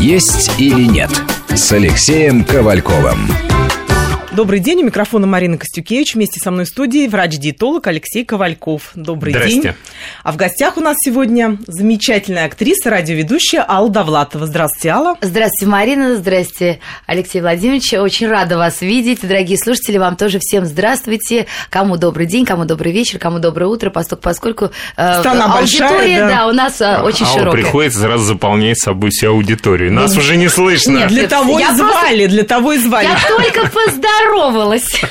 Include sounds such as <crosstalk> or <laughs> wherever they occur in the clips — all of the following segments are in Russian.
«Есть или нет» с Алексеем Ковальковым. Добрый день, у микрофона Марина Костюкевич. Вместе со мной в студии врач-диетолог Алексей Ковальков. Добрый Здрасте. день. А в гостях у нас сегодня замечательная актриса, радиоведущая Алла Довлатова. Здравствуйте, Алла. Здравствуйте, Марина. Здравствуйте, Алексей Владимирович. Очень рада вас видеть. Дорогие слушатели, вам тоже всем здравствуйте. Кому добрый день, кому добрый вечер, кому доброе утро, поскольку, поскольку э, Страна большая, аудитория, да. да. у нас э, очень Алла широкая. приходит сразу заполнять собой всю аудиторию. Нас уже не слышно. Нет, Для того Я и звали, для того и звали. Я только поздоровалась. <laughs>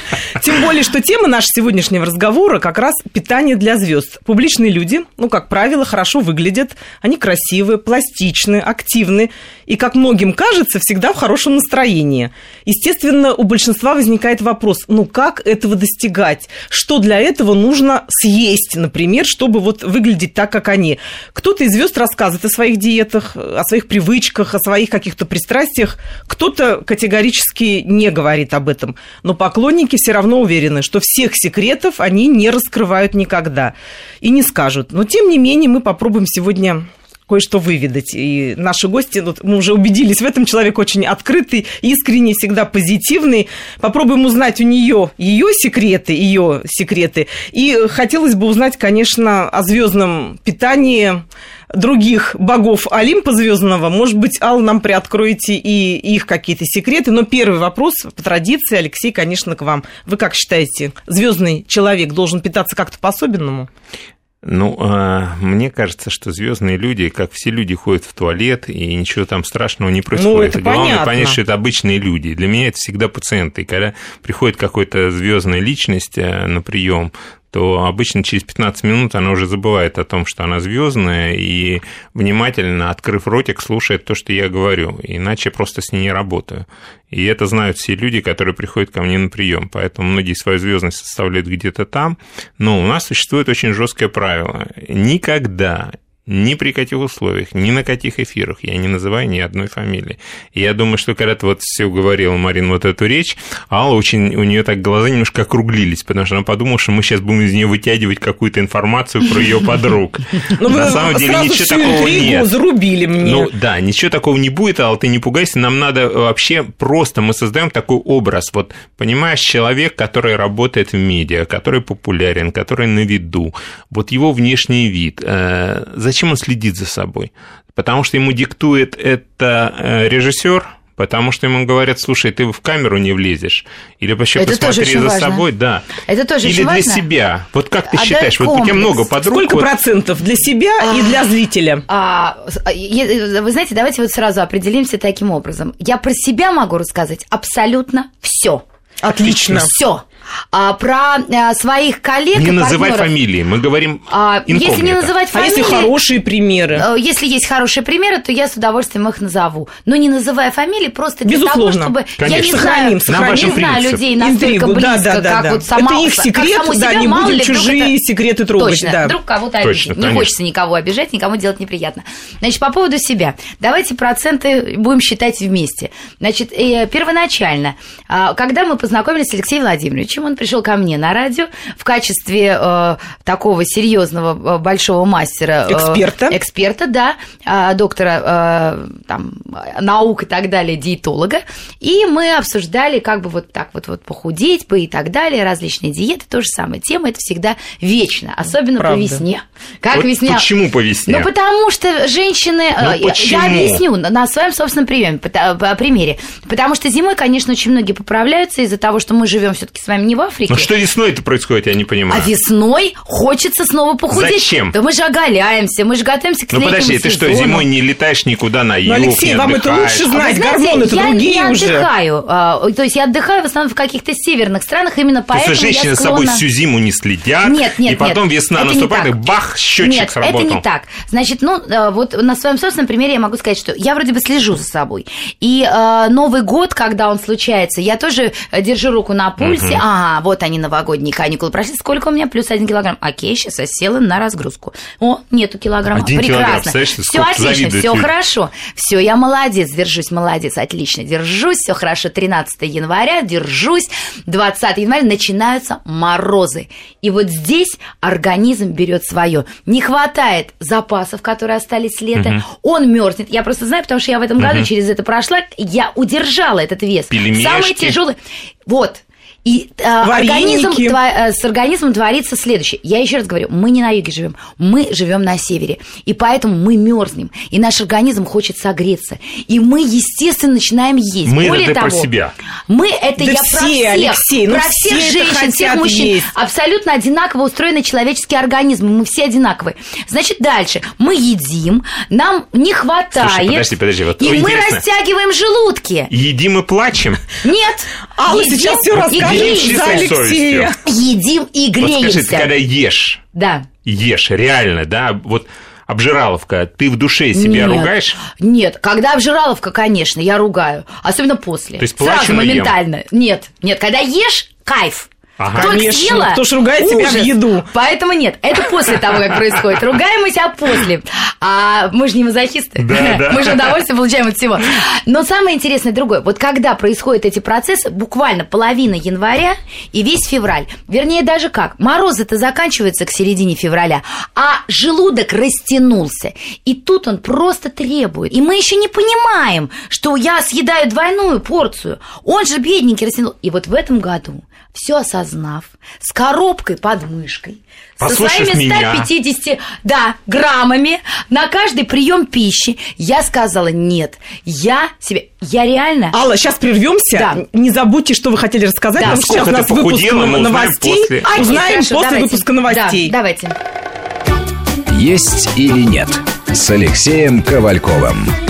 <laughs> Тем более, что тема нашего сегодняшнего разговора как раз питание для звезд. Публичные люди, ну, как правило, хорошо выглядят, они красивые, пластичны, активны и, как многим кажется, всегда в хорошем настроении. Естественно, у большинства возникает вопрос, ну, как этого достигать? Что для этого нужно съесть, например, чтобы вот выглядеть так, как они? Кто-то из звезд рассказывает о своих диетах, о своих привычках, о своих каких-то пристрастиях, кто-то категорически не говорит об этом. Но поклонники все равно уверены, что всех секретов они не раскрывают никогда и не скажут. Но, тем не менее, мы попробуем сегодня кое-что выведать. И наши гости, вот мы уже убедились в этом, человек очень открытый, искренний, всегда позитивный. Попробуем узнать у нее ее секреты, ее секреты. И хотелось бы узнать, конечно, о звездном питании других богов Олимпа звездного. Может быть, Алла, нам приоткроете и их какие-то секреты. Но первый вопрос, по традиции, Алексей, конечно, к вам. Вы как считаете, звездный человек должен питаться как-то по-особенному? Ну, а, мне кажется, что звездные люди, как все люди, ходят в туалет, и ничего там страшного не происходит. это Главное понятно. понять, что это обычные люди. Для меня это всегда пациенты. И когда приходит какая-то звездная личность э, на прием, то обычно через 15 минут она уже забывает о том, что она звездная, и внимательно, открыв ротик, слушает то, что я говорю. Иначе просто с ней не работаю. И это знают все люди, которые приходят ко мне на прием. Поэтому многие свою звездность составляют где-то там. Но у нас существует очень жесткое правило. Никогда ни при каких условиях, ни на каких эфирах я не называю ни одной фамилии. И я думаю, что когда ты вот все говорила, Марин, вот эту речь, Алла очень, у нее так глаза немножко округлились, потому что она подумала, что мы сейчас будем из нее вытягивать какую-то информацию про ее подруг. Ну, На самом деле ничего такого нет. зарубили мне. Ну да, ничего такого не будет, Алла, ты не пугайся, нам надо вообще просто, мы создаем такой образ, вот понимаешь, человек, который работает в медиа, который популярен, который на виду, вот его внешний вид, э, зачем он следит за собой? Потому что ему диктует это э, режиссер, потому что ему говорят, слушай, ты в камеру не влезешь, или вообще Это тоже посмотри очень за важно. собой, да. Это тоже Или очень для важно. себя. Вот как ты Отдать считаешь, вот у тебя комплекс. много подруг, Сколько вот- процентов для себя и для зрителя? А, а, е- вы знаете, давайте вот сразу определимся таким образом. Я про себя могу рассказать абсолютно все. Отлично. Все. А про а, своих коллег не и называй партнеров, фамилии, мы говорим а, если не называть А фамилии, если хорошие примеры? э, если есть хорошие примеры, то я с удовольствием их назову. Но не называя фамилии, просто для Безусловно. того, чтобы я Конечно. не Сохраним, знаю, сохраним. не знаю людей настолько Интригу, близко, да, да, да, как да. вот сама Это их как секрет, саму да, себя, не будем ли, чужие это- секреты трогать, Точно, да. вдруг кого-то Точно, обидеть. Не конечно. хочется никого обижать, никому делать неприятно. Значит, по поводу себя. Давайте проценты будем считать вместе. Значит, э, первоначально, а, когда мы познакомились с Алексеем Владимировичем, он пришел ко мне на радио в качестве э, такого серьезного э, большого мастера. э, Эксперта. Эксперта, да, а, доктора э, там, наук и так далее, диетолога. И мы обсуждали, как бы вот так вот, вот похудеть бы и так далее, различные диеты, то же самое. Тема это всегда вечно, особенно Правда. по весне. Как Вот весня... почему по весне? Ну, потому что женщины... Ну, э, я- почему? Я объясню на- своем собственном приеме, пота- по- примере. Потому что зимой, конечно, очень многие поправляются из-за того, что мы живем все-таки с вами не в Африке. Ну что весной-то происходит, я не А понимаю. весной хочется снова похудеть. Зачем? Да мы же оголяемся, мы же готовимся к Ну подожди, ты что, сезону. зимой не летаешь никуда на юг, Алексей, не вам это лучше А знать, знаете, гормоны-то я другие не уже. отдыхаю. а, То есть я отдыхаю в основном в каких-то северных странах, именно То есть поэтому женщины я с собой склонна... всю зиму не следят, Нет, нет, и потом нет, весна это наступает, и бах, счетчик Нет, сработал. это не так. Значит, ну, э, вот на своем собственном примере я могу сказать, что я вроде бы слежу за собой. И э, Новый год, когда он случается, я тоже э, держу руку на пульсе, Мгм. Ага, вот они, новогодние каникулы прошли. Сколько у меня? Плюс один килограмм. Окей, сейчас я села на разгрузку. О, нету килограмма. Один килограмм, Прекрасно. представляешь, Все отлично, все люди. хорошо. Все, я молодец, держусь, молодец, отлично. Держусь, все хорошо. 13 января, держусь. 20 января начинаются морозы. И вот здесь организм берет свое. Не хватает запасов, которые остались с лета. Он мерзнет. Я просто знаю, потому что я в этом году через это прошла. Я удержала этот вес. Пельмешки. Самый тяжелый. Вот. И э, организм, тва- э, с организмом творится следующее. Я еще раз говорю, мы не на юге живем, мы живем на севере. И поэтому мы мерзнем. И наш организм хочет согреться. И мы, естественно, начинаем есть. Мы Более это того, про себя. Мы это Да я все, про всех. Алексей, ну про все всех это женщин, всех мужчин. есть. Абсолютно одинаково устроены человеческие организмы. Мы все одинаковые. Значит, дальше. Мы едим, нам не хватает. Слушай, подожди, подожди, вот и мы интересно. растягиваем желудки. Едим и плачем. Нет. Алла едим сейчас все расскажет за Алексея. Едим и Вот греемся. скажи, ты когда ешь, Да. ешь, реально, да, вот обжираловка, ты в душе себя Нет. ругаешь? Нет, когда обжираловка, конечно, я ругаю. Особенно после. То есть Сразу, плачу, но ем. моментально. Нет, нет, когда ешь, кайф. Ага. Только Конечно, съела, кто ж ругает себя в еду? Поэтому нет, это после того, как происходит. Ругаем мы себя после. А мы же не мазохисты. Да, да. Мы же удовольствие получаем от всего. Но самое интересное другое. Вот когда происходят эти процессы, буквально половина января и весь февраль. Вернее, даже как. Морозы-то заканчиваются к середине февраля, а желудок растянулся. И тут он просто требует. И мы еще не понимаем, что я съедаю двойную порцию. Он же бедненький растянул. И вот в этом году, все осознав, с коробкой под мышкой, со Послушав своими меня. 150 да, граммами на каждый прием пищи, я сказала, нет, я себе, я реально... Алла, сейчас прервемся. Да. Не забудьте, что вы хотели рассказать. Да. потому что сейчас у нас выпуск новостей. после. Окей, Узнаем хорошо, после давайте. выпуска новостей. Да, давайте. «Есть или нет» с Алексеем Ковальковым.